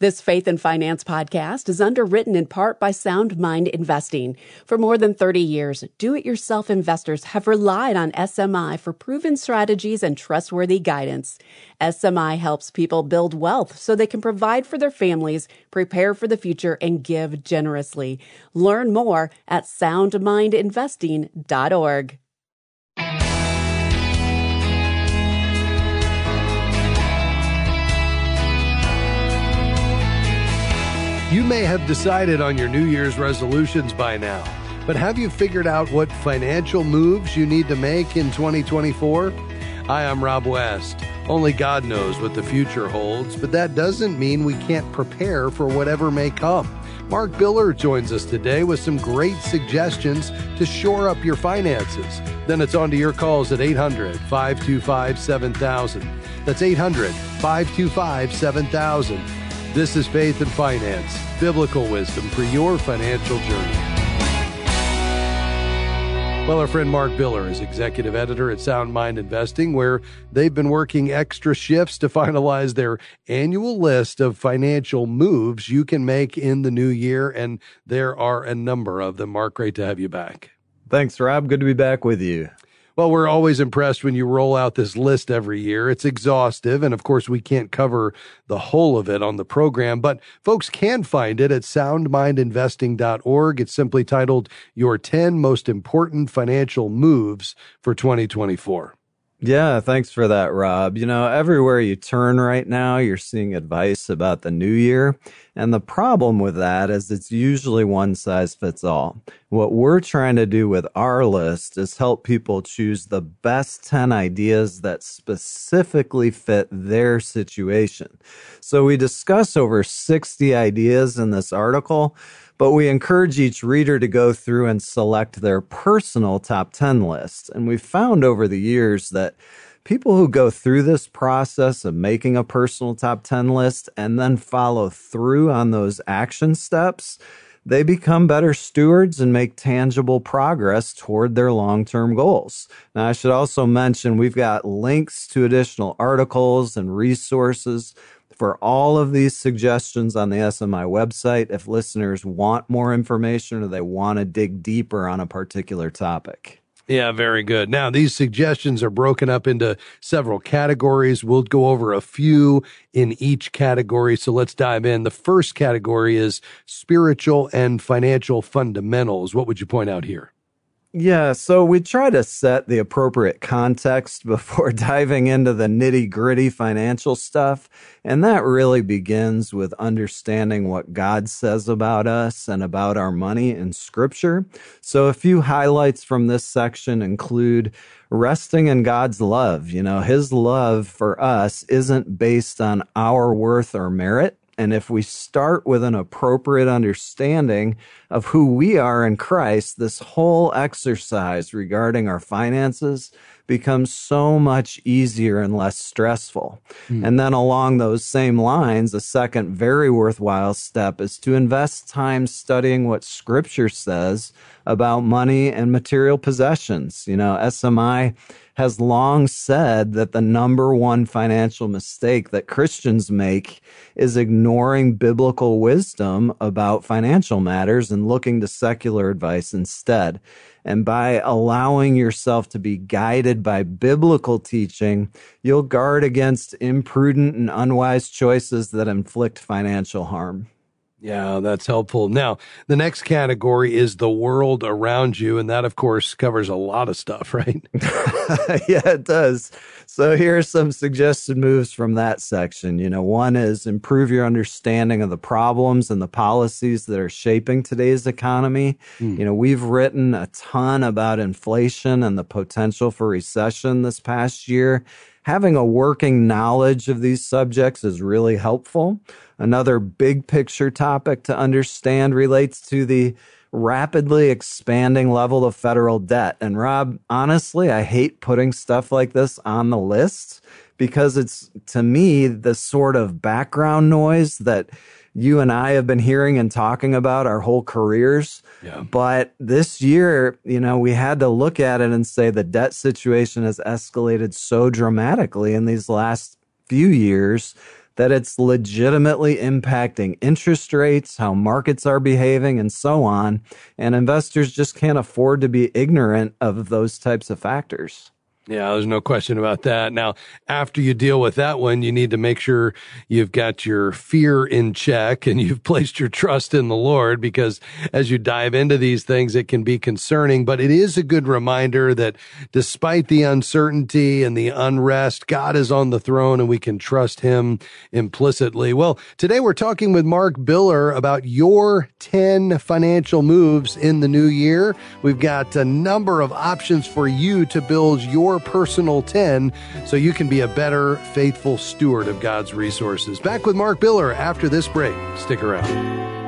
This Faith and Finance podcast is underwritten in part by Sound Mind Investing. For more than 30 years, do it yourself investors have relied on SMI for proven strategies and trustworthy guidance. SMI helps people build wealth so they can provide for their families, prepare for the future, and give generously. Learn more at soundmindinvesting.org. You may have decided on your New Year's resolutions by now, but have you figured out what financial moves you need to make in 2024? Hi, I'm Rob West. Only God knows what the future holds, but that doesn't mean we can't prepare for whatever may come. Mark Biller joins us today with some great suggestions to shore up your finances. Then it's on to your calls at 800 525 7000. That's 800 525 7000. This is Faith and Finance, biblical wisdom for your financial journey. Well, our friend Mark Biller is executive editor at Sound Mind Investing, where they've been working extra shifts to finalize their annual list of financial moves you can make in the new year. And there are a number of them. Mark, great to have you back. Thanks, Rob. Good to be back with you. Well, we're always impressed when you roll out this list every year. It's exhaustive. And of course, we can't cover the whole of it on the program, but folks can find it at soundmindinvesting.org. It's simply titled Your 10 Most Important Financial Moves for 2024. Yeah, thanks for that, Rob. You know, everywhere you turn right now, you're seeing advice about the new year. And the problem with that is it's usually one size fits all. What we're trying to do with our list is help people choose the best 10 ideas that specifically fit their situation. So we discuss over 60 ideas in this article but we encourage each reader to go through and select their personal top 10 list. And we've found over the years that people who go through this process of making a personal top 10 list and then follow through on those action steps, they become better stewards and make tangible progress toward their long term goals. Now, I should also mention we've got links to additional articles and resources for all of these suggestions on the SMI website if listeners want more information or they want to dig deeper on a particular topic. Yeah, very good. Now, these suggestions are broken up into several categories. We'll go over a few in each category. So let's dive in. The first category is spiritual and financial fundamentals. What would you point out here? Yeah, so we try to set the appropriate context before diving into the nitty gritty financial stuff. And that really begins with understanding what God says about us and about our money in Scripture. So a few highlights from this section include resting in God's love. You know, His love for us isn't based on our worth or merit. And if we start with an appropriate understanding of who we are in Christ, this whole exercise regarding our finances becomes so much easier and less stressful. Mm. And then along those same lines, a second very worthwhile step is to invest time studying what scripture says about money and material possessions. You know, SMI has long said that the number one financial mistake that Christians make is ignoring biblical wisdom about financial matters and looking to secular advice instead. And by allowing yourself to be guided by biblical teaching, you'll guard against imprudent and unwise choices that inflict financial harm. Yeah, that's helpful. Now, the next category is the world around you. And that, of course, covers a lot of stuff, right? yeah, it does. So, here are some suggested moves from that section. You know, one is improve your understanding of the problems and the policies that are shaping today's economy. Mm. You know, we've written a ton about inflation and the potential for recession this past year having a working knowledge of these subjects is really helpful. Another big picture topic to understand relates to the rapidly expanding level of federal debt. And Rob, honestly, I hate putting stuff like this on the list because it's to me the sort of background noise that you and I have been hearing and talking about our whole careers. Yeah. But this year, you know, we had to look at it and say the debt situation has escalated so dramatically in these last few years that it's legitimately impacting interest rates, how markets are behaving, and so on. And investors just can't afford to be ignorant of those types of factors. Yeah, there's no question about that. Now, after you deal with that one, you need to make sure you've got your fear in check and you've placed your trust in the Lord because as you dive into these things, it can be concerning, but it is a good reminder that despite the uncertainty and the unrest, God is on the throne and we can trust him implicitly. Well, today we're talking with Mark Biller about your 10 financial moves in the new year. We've got a number of options for you to build your personal 10 so you can be a better, faithful steward of God's resources. Back with Mark Biller after this break. Stick around.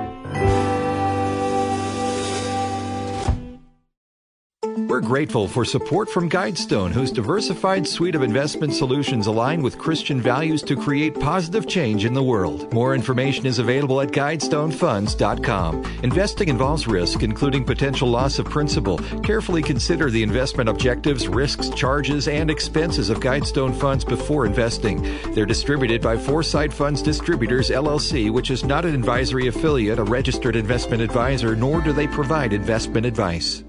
We're grateful for support from Guidestone, whose diversified suite of investment solutions align with Christian values to create positive change in the world. More information is available at guidestonefunds.com. Investing involves risk, including potential loss of principal. Carefully consider the investment objectives, risks, charges, and expenses of Guidestone funds before investing. They're distributed by Foreside Funds Distributors, LLC, which is not an advisory affiliate, a registered investment advisor, nor do they provide investment advice.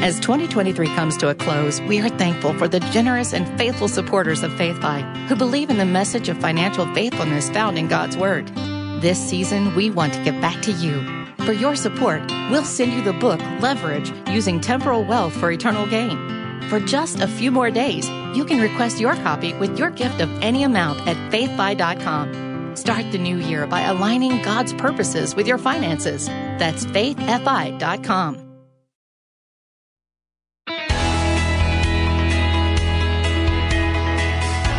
As 2023 comes to a close, we are thankful for the generous and faithful supporters of FaithFi who believe in the message of financial faithfulness found in God's Word. This season, we want to give back to you. For your support, we'll send you the book Leverage Using Temporal Wealth for Eternal Gain. For just a few more days, you can request your copy with your gift of any amount at faithfi.com. Start the new year by aligning God's purposes with your finances. That's faithfi.com.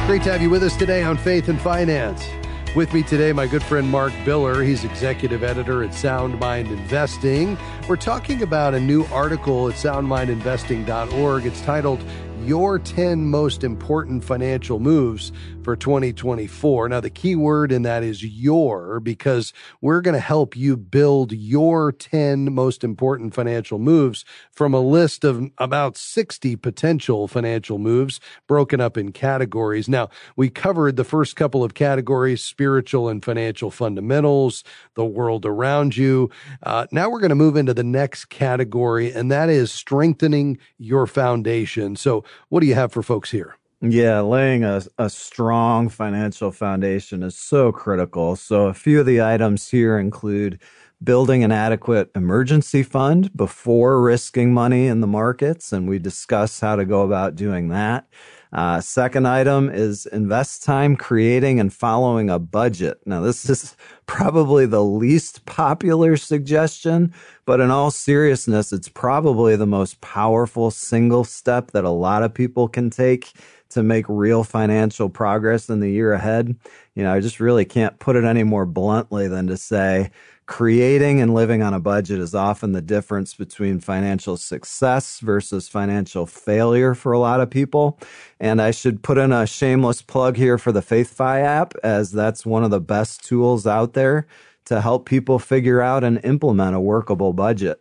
Great to have you with us today on Faith and Finance. With me today, my good friend Mark Biller. He's executive editor at Sound Mind Investing. We're talking about a new article at soundmindinvesting.org. It's titled your 10 most important financial moves for 2024. Now, the key word in that is your, because we're going to help you build your 10 most important financial moves from a list of about 60 potential financial moves broken up in categories. Now, we covered the first couple of categories spiritual and financial fundamentals, the world around you. Uh, now we're going to move into the next category, and that is strengthening your foundation. So, what do you have for folks here? Yeah, laying a, a strong financial foundation is so critical. So, a few of the items here include building an adequate emergency fund before risking money in the markets. And we discuss how to go about doing that. Uh, second item is invest time creating and following a budget. Now, this is probably the least popular suggestion, but in all seriousness, it's probably the most powerful single step that a lot of people can take to make real financial progress in the year ahead. You know, I just really can't put it any more bluntly than to say creating and living on a budget is often the difference between financial success versus financial failure for a lot of people. And I should put in a shameless plug here for the FaithFi app, as that's one of the best tools out there to help people figure out and implement a workable budget.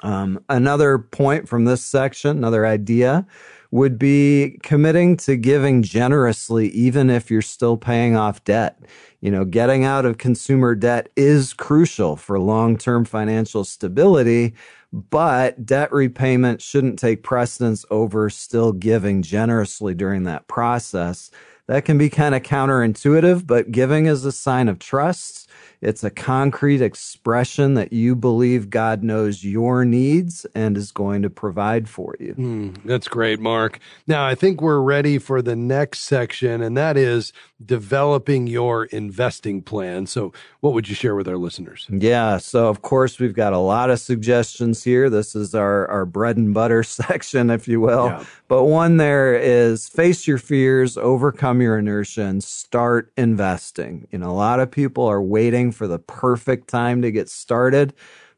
Um, another point from this section, another idea would be committing to giving generously, even if you're still paying off debt. You know, getting out of consumer debt is crucial for long term financial stability, but debt repayment shouldn't take precedence over still giving generously during that process. That can be kind of counterintuitive, but giving is a sign of trust it's a concrete expression that you believe God knows your needs and is going to provide for you. Mm, that's great, Mark. Now, I think we're ready for the next section, and that is developing your investing plan. So, what would you share with our listeners? Yeah. So, of course, we've got a lot of suggestions here. This is our, our bread and butter section, if you will. Yeah. But one there is face your fears, overcome your inertia, and start investing. You know, a lot of people are waiting for the perfect time to get started.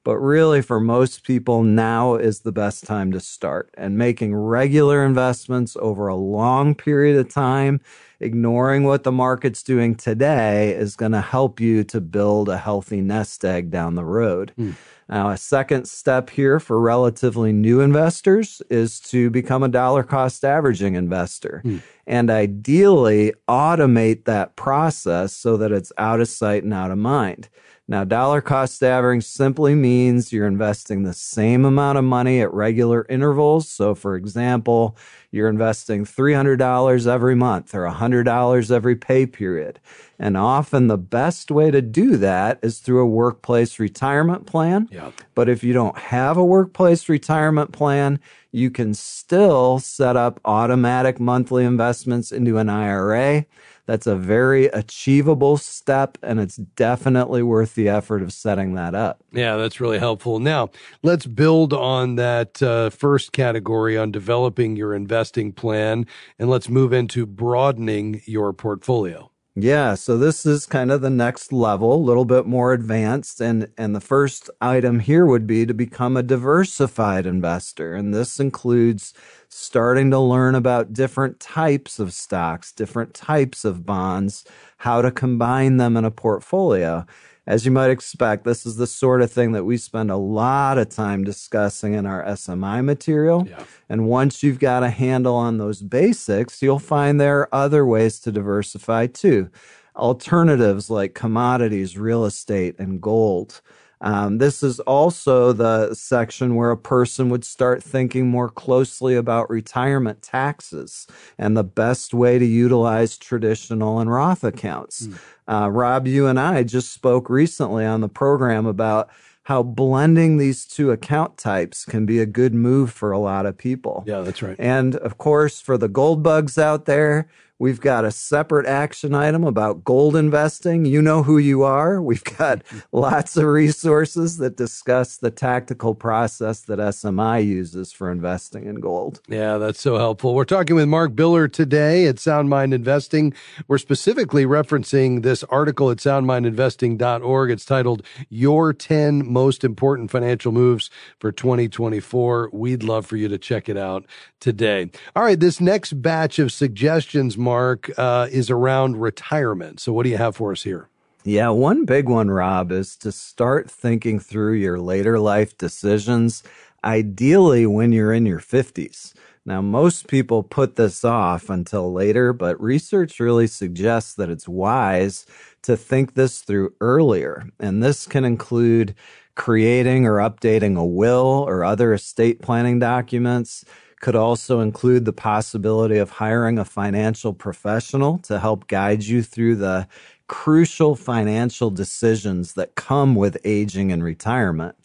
But really, for most people, now is the best time to start. And making regular investments over a long period of time ignoring what the market's doing today is going to help you to build a healthy nest egg down the road. Mm. Now, a second step here for relatively new investors is to become a dollar cost averaging investor. Mm. And ideally, automate that process so that it's out of sight and out of mind. Now, dollar cost averaging simply means you're investing the same amount of money at regular intervals. So, for example, you're investing $300 every month or $100 every pay period. And often the best way to do that is through a workplace retirement plan. Yep. But if you don't have a workplace retirement plan, you can still set up automatic monthly investments into an IRA. That's a very achievable step, and it's definitely worth the effort of setting that up. Yeah, that's really helpful. Now, let's build on that uh, first category on developing your investing plan, and let's move into broadening your portfolio. Yeah, so this is kind of the next level, a little bit more advanced and and the first item here would be to become a diversified investor and this includes starting to learn about different types of stocks, different types of bonds, how to combine them in a portfolio as you might expect, this is the sort of thing that we spend a lot of time discussing in our SMI material. Yeah. And once you've got a handle on those basics, you'll find there are other ways to diversify too. Alternatives like commodities, real estate, and gold. Um, this is also the section where a person would start thinking more closely about retirement taxes and the best way to utilize traditional and Roth accounts. Mm. Uh, Rob, you and I just spoke recently on the program about how blending these two account types can be a good move for a lot of people. Yeah, that's right. And of course, for the gold bugs out there, We've got a separate action item about gold investing. You know who you are. We've got mm-hmm. lots of resources that discuss the tactical process that SMI uses for investing in gold. Yeah, that's so helpful. We're talking with Mark Biller today at Sound Mind Investing. We're specifically referencing this article at soundmindinvesting.org. It's titled Your 10 Most Important Financial Moves for 2024. We'd love for you to check it out today. All right, this next batch of suggestions Mark, uh, is around retirement. So, what do you have for us here? Yeah, one big one, Rob, is to start thinking through your later life decisions, ideally when you're in your 50s. Now, most people put this off until later, but research really suggests that it's wise to think this through earlier. And this can include creating or updating a will or other estate planning documents could also include the possibility of hiring a financial professional to help guide you through the crucial financial decisions that come with aging and retirement.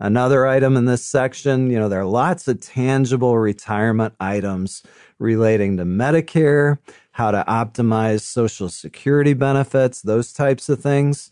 Another item in this section, you know, there are lots of tangible retirement items relating to Medicare, how to optimize Social Security benefits, those types of things.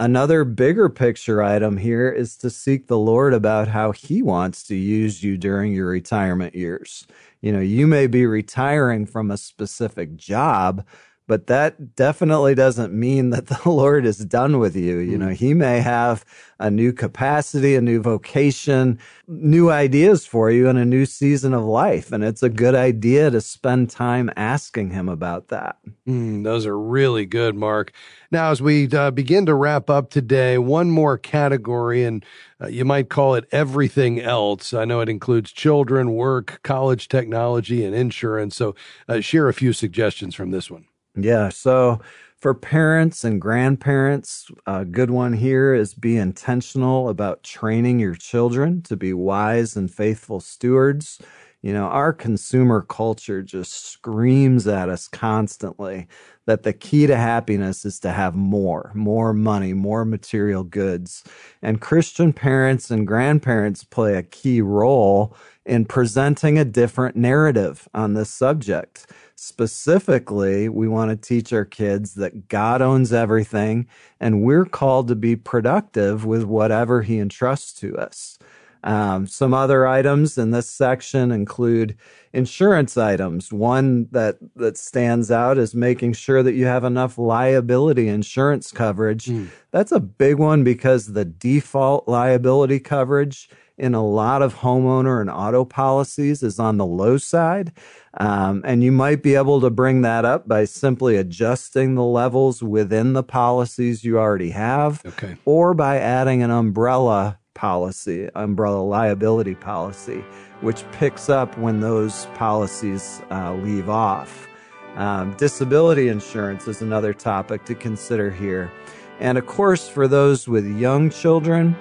Another bigger picture item here is to seek the Lord about how He wants to use you during your retirement years. You know, you may be retiring from a specific job, but that definitely doesn't mean that the Lord is done with you. You know, He may have a new capacity, a new vocation, new ideas for you in a new season of life. And it's a good idea to spend time asking Him about that. Mm, those are really good, Mark. Now, as we uh, begin to wrap up today, one more category, and uh, you might call it everything else. I know it includes children, work, college technology, and insurance. So, uh, share a few suggestions from this one. Yeah. So for parents and grandparents, a good one here is be intentional about training your children to be wise and faithful stewards. You know, our consumer culture just screams at us constantly that the key to happiness is to have more, more money, more material goods. And Christian parents and grandparents play a key role in presenting a different narrative on this subject. Specifically, we want to teach our kids that God owns everything and we're called to be productive with whatever he entrusts to us. Um, some other items in this section include insurance items. One that that stands out is making sure that you have enough liability insurance coverage. Mm. That's a big one because the default liability coverage in a lot of homeowner and auto policies is on the low side. Um, and you might be able to bring that up by simply adjusting the levels within the policies you already have, okay. or by adding an umbrella policy, umbrella liability policy, which picks up when those policies uh, leave off. Um, disability insurance is another topic to consider here. And of course, for those with young children,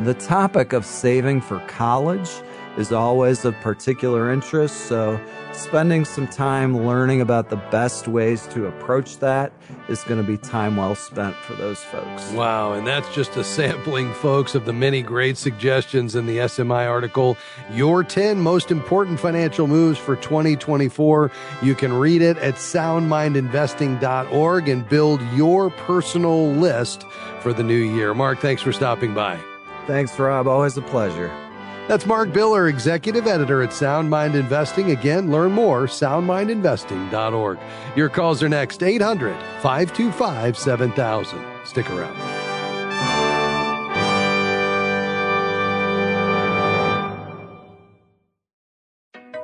the topic of saving for college is always of particular interest, so spending some time learning about the best ways to approach that is going to be time well spent for those folks. Wow, and that's just a sampling, folks, of the many great suggestions in the SMI article. Your 10 most important financial moves for 2024. You can read it at soundmindinvesting.org and build your personal list for the new year. Mark, thanks for stopping by. Thanks, Rob. Always a pleasure. That's Mark Biller, Executive Editor at Sound Mind Investing. Again, learn more, soundmindinvesting.org. Your calls are next, 800 525 7000. Stick around.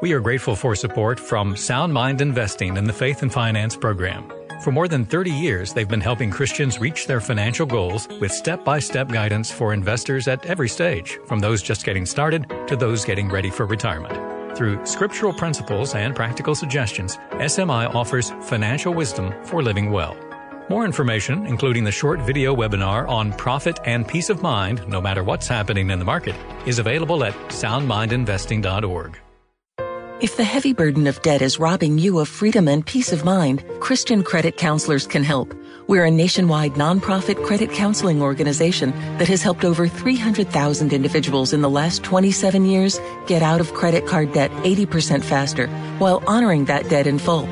We are grateful for support from Sound Mind Investing in the Faith and Finance Program. For more than 30 years, they've been helping Christians reach their financial goals with step by step guidance for investors at every stage, from those just getting started to those getting ready for retirement. Through scriptural principles and practical suggestions, SMI offers financial wisdom for living well. More information, including the short video webinar on profit and peace of mind, no matter what's happening in the market, is available at soundmindinvesting.org. If the heavy burden of debt is robbing you of freedom and peace of mind, Christian Credit Counselors can help. We're a nationwide nonprofit credit counseling organization that has helped over 300,000 individuals in the last 27 years get out of credit card debt 80% faster while honoring that debt in full.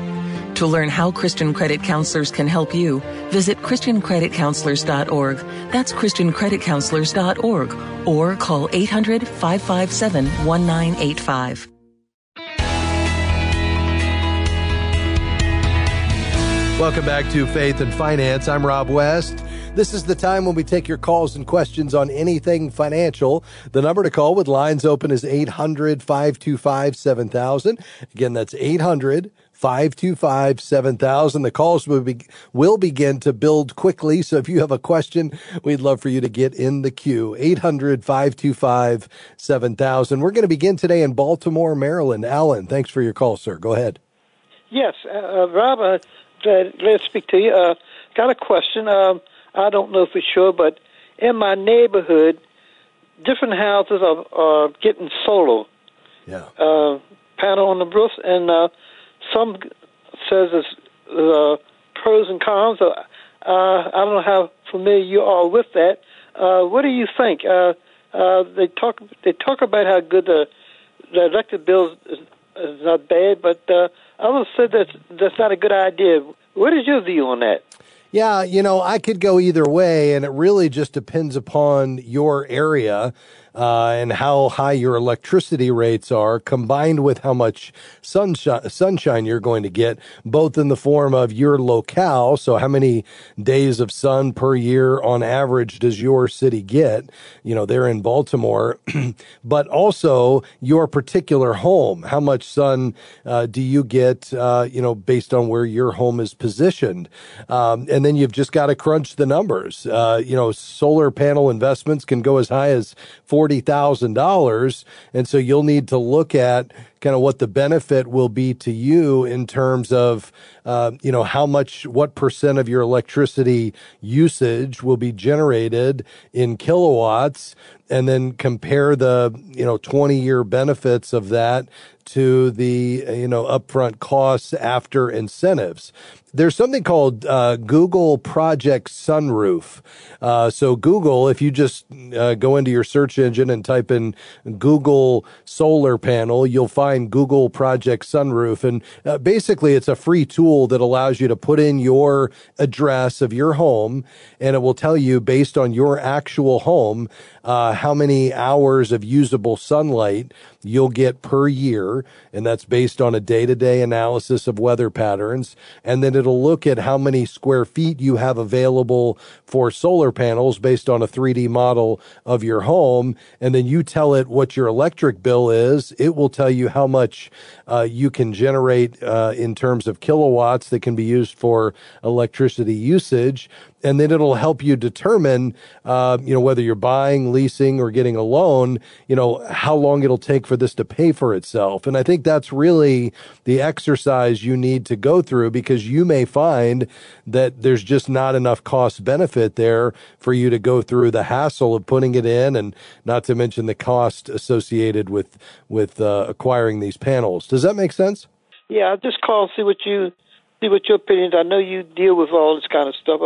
To learn how Christian Credit Counselors can help you, visit ChristianCreditCounselors.org. That's ChristianCreditCounselors.org or call 800 557 1985. Welcome back to Faith and Finance. I'm Rob West. This is the time when we take your calls and questions on anything financial. The number to call with lines open is 800 525 7000. Again, that's 800 525 7000. The calls will, be, will begin to build quickly. So if you have a question, we'd love for you to get in the queue. 800 525 7000. We're going to begin today in Baltimore, Maryland. Alan, thanks for your call, sir. Go ahead. Yes, uh, Rob, uh, glad, glad to speak to you. Uh, got a question. Um, I don't know for sure, but in my neighborhood, different houses are, are getting solar yeah. uh, panel on the roof, and uh, some says it's uh, pros and cons. Uh, I don't know how familiar you are with that. Uh, what do you think? Uh, uh, they talk they talk about how good the the electric bill is, is not bad, but uh, others said that that's not a good idea. What is your view on that? Yeah, you know, I could go either way, and it really just depends upon your area uh, and how high your electricity rates are, combined with how much sunshine, sunshine you're going to get, both in the form of your locale. So, how many days of sun per year on average does your city get? You know, they're in Baltimore, but also your particular home. How much sun uh, do you get, uh, you know, based on where your home is positioned? Um, and then you've just got to crunch the numbers. Uh, you know, solar panel investments can go as high as 40 $40,000. And so you'll need to look at kind of what the benefit will be to you in terms of, uh, you know, how much, what percent of your electricity usage will be generated in kilowatts and then compare the, you know, 20 year benefits of that to the, you know, upfront costs after incentives there's something called uh, Google Project Sunroof. Uh, so Google, if you just uh, go into your search engine and type in Google solar panel, you'll find find Google Project Sunroof. And uh, basically, it's a free tool that allows you to put in your address of your home, and it will tell you based on your actual home uh, how many hours of usable sunlight you'll get per year. And that's based on a day to day analysis of weather patterns. And then it'll look at how many square feet you have available for solar panels based on a 3D model of your home. And then you tell it what your electric bill is. It will tell you how much uh, you can generate uh, in terms of kilowatts that can be used for electricity usage and then it'll help you determine, uh, you know, whether you're buying, leasing, or getting a loan, you know, how long it'll take for this to pay for itself. And I think that's really the exercise you need to go through because you may find that there's just not enough cost benefit there for you to go through the hassle of putting it in, and not to mention the cost associated with with uh, acquiring these panels. Does that make sense? Yeah, I'll just call see what you see what your opinions. I know you deal with all this kind of stuff.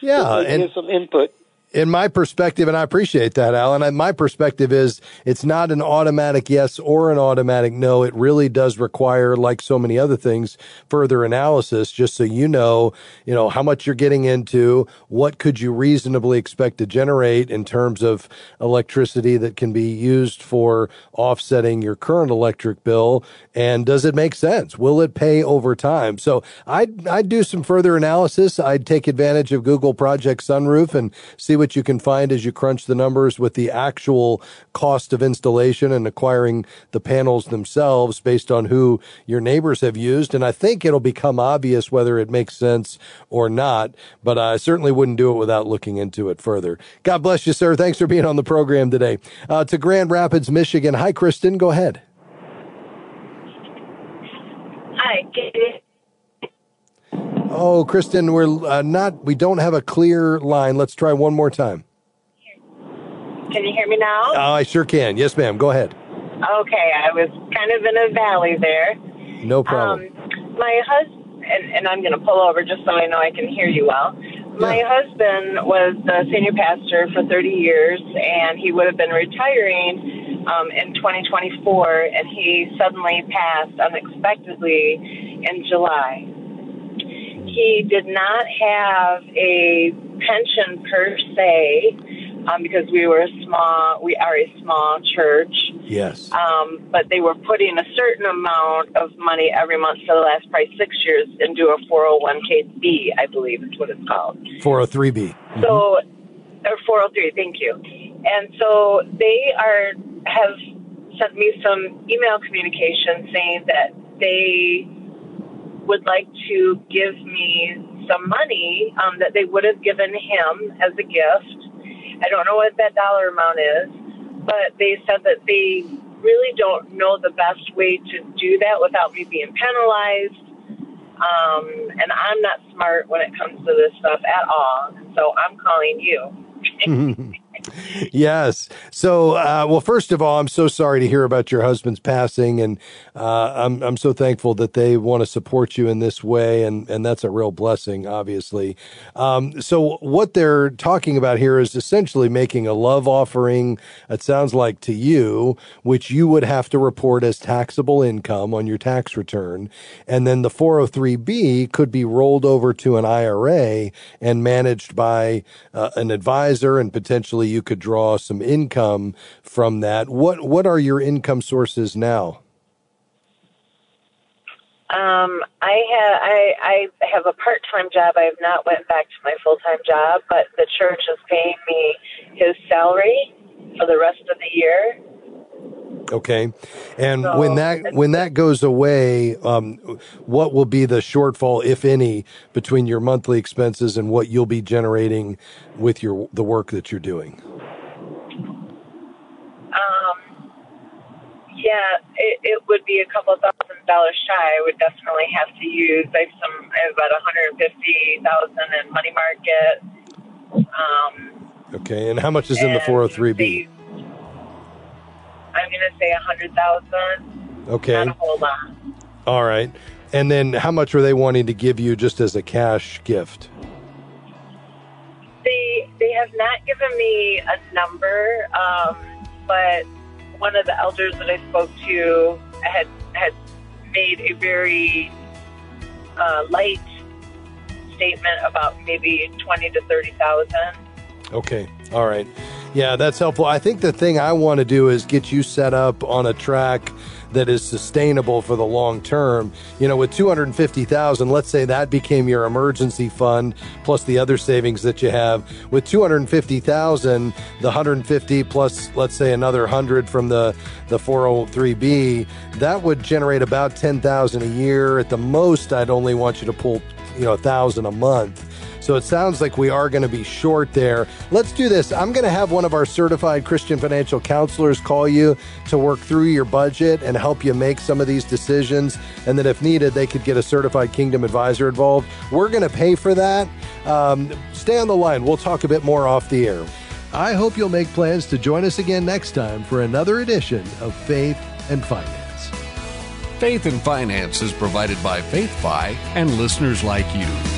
Yeah, and some input in my perspective, and I appreciate that, Alan. My perspective is it's not an automatic yes or an automatic no. It really does require, like so many other things, further analysis, just so you know, you know, how much you're getting into, what could you reasonably expect to generate in terms of electricity that can be used for offsetting your current electric bill, and does it make sense? Will it pay over time? So I'd, I'd do some further analysis. I'd take advantage of Google Project Sunroof and see what you can find as you crunch the numbers with the actual cost of installation and acquiring the panels themselves based on who your neighbors have used. And I think it'll become obvious whether it makes sense or not, but I certainly wouldn't do it without looking into it further. God bless you, sir. Thanks for being on the program today. Uh, to Grand Rapids, Michigan. Hi, Kristen. Go ahead. Hi. Oh, Kristen, we're uh, not. We don't have a clear line. Let's try one more time. Can you hear me now? Oh, I sure can. Yes, ma'am. Go ahead. Okay, I was kind of in a valley there. No problem. Um, my husband, and, and I'm going to pull over just so I know I can hear you well. My yeah. husband was the senior pastor for 30 years, and he would have been retiring um, in 2024, and he suddenly passed unexpectedly in July he did not have a pension per se um, because we were a small, we are a small church. Yes. Um, but they were putting a certain amount of money every month for the last probably six years into a 401k B, I believe is what it's called. 403B. Mm-hmm. So, or 403, thank you. And so they are, have sent me some email communication saying that they would like to give me some money um, that they would have given him as a gift. I don't know what that dollar amount is, but they said that they really don't know the best way to do that without me being penalized. Um, and I'm not smart when it comes to this stuff at all. So I'm calling you. yes. So, uh, well, first of all, I'm so sorry to hear about your husband's passing, and uh, I'm I'm so thankful that they want to support you in this way, and and that's a real blessing, obviously. Um, so, what they're talking about here is essentially making a love offering. It sounds like to you, which you would have to report as taxable income on your tax return, and then the 403b could be rolled over to an IRA and managed by uh, an advisor and potentially you could draw some income from that. What what are your income sources now? Um, I have I, I have a part time job. I have not went back to my full time job, but the church is paying me his salary for the rest of the year. Okay, and so, when that when that goes away, um, what will be the shortfall, if any, between your monthly expenses and what you'll be generating with your the work that you're doing? Um, yeah, it, it would be a couple thousand dollars shy. I would definitely have to use. I have some. I have about one hundred fifty thousand in money market. Um, okay, and how much is in the four hundred three b? I'm going to say a hundred thousand. Okay. Not a whole lot. All right. And then how much were they wanting to give you just as a cash gift? They they have not given me a number, um, but one of the elders that I spoke to had had made a very uh, light statement about maybe twenty to thirty thousand. Okay. All right. Yeah, that's helpful. I think the thing I want to do is get you set up on a track that is sustainable for the long term. You know, with 250,000, let's say that became your emergency fund plus the other savings that you have. With 250,000, the 150 plus let's say another 100 from the the 403b, that would generate about 10,000 a year. At the most, I'd only want you to pull, you know, a 1,000 a month. So it sounds like we are going to be short there. Let's do this. I'm going to have one of our certified Christian financial counselors call you to work through your budget and help you make some of these decisions. And then, if needed, they could get a certified kingdom advisor involved. We're going to pay for that. Um, stay on the line. We'll talk a bit more off the air. I hope you'll make plans to join us again next time for another edition of Faith and Finance. Faith and Finance is provided by FaithFi and listeners like you.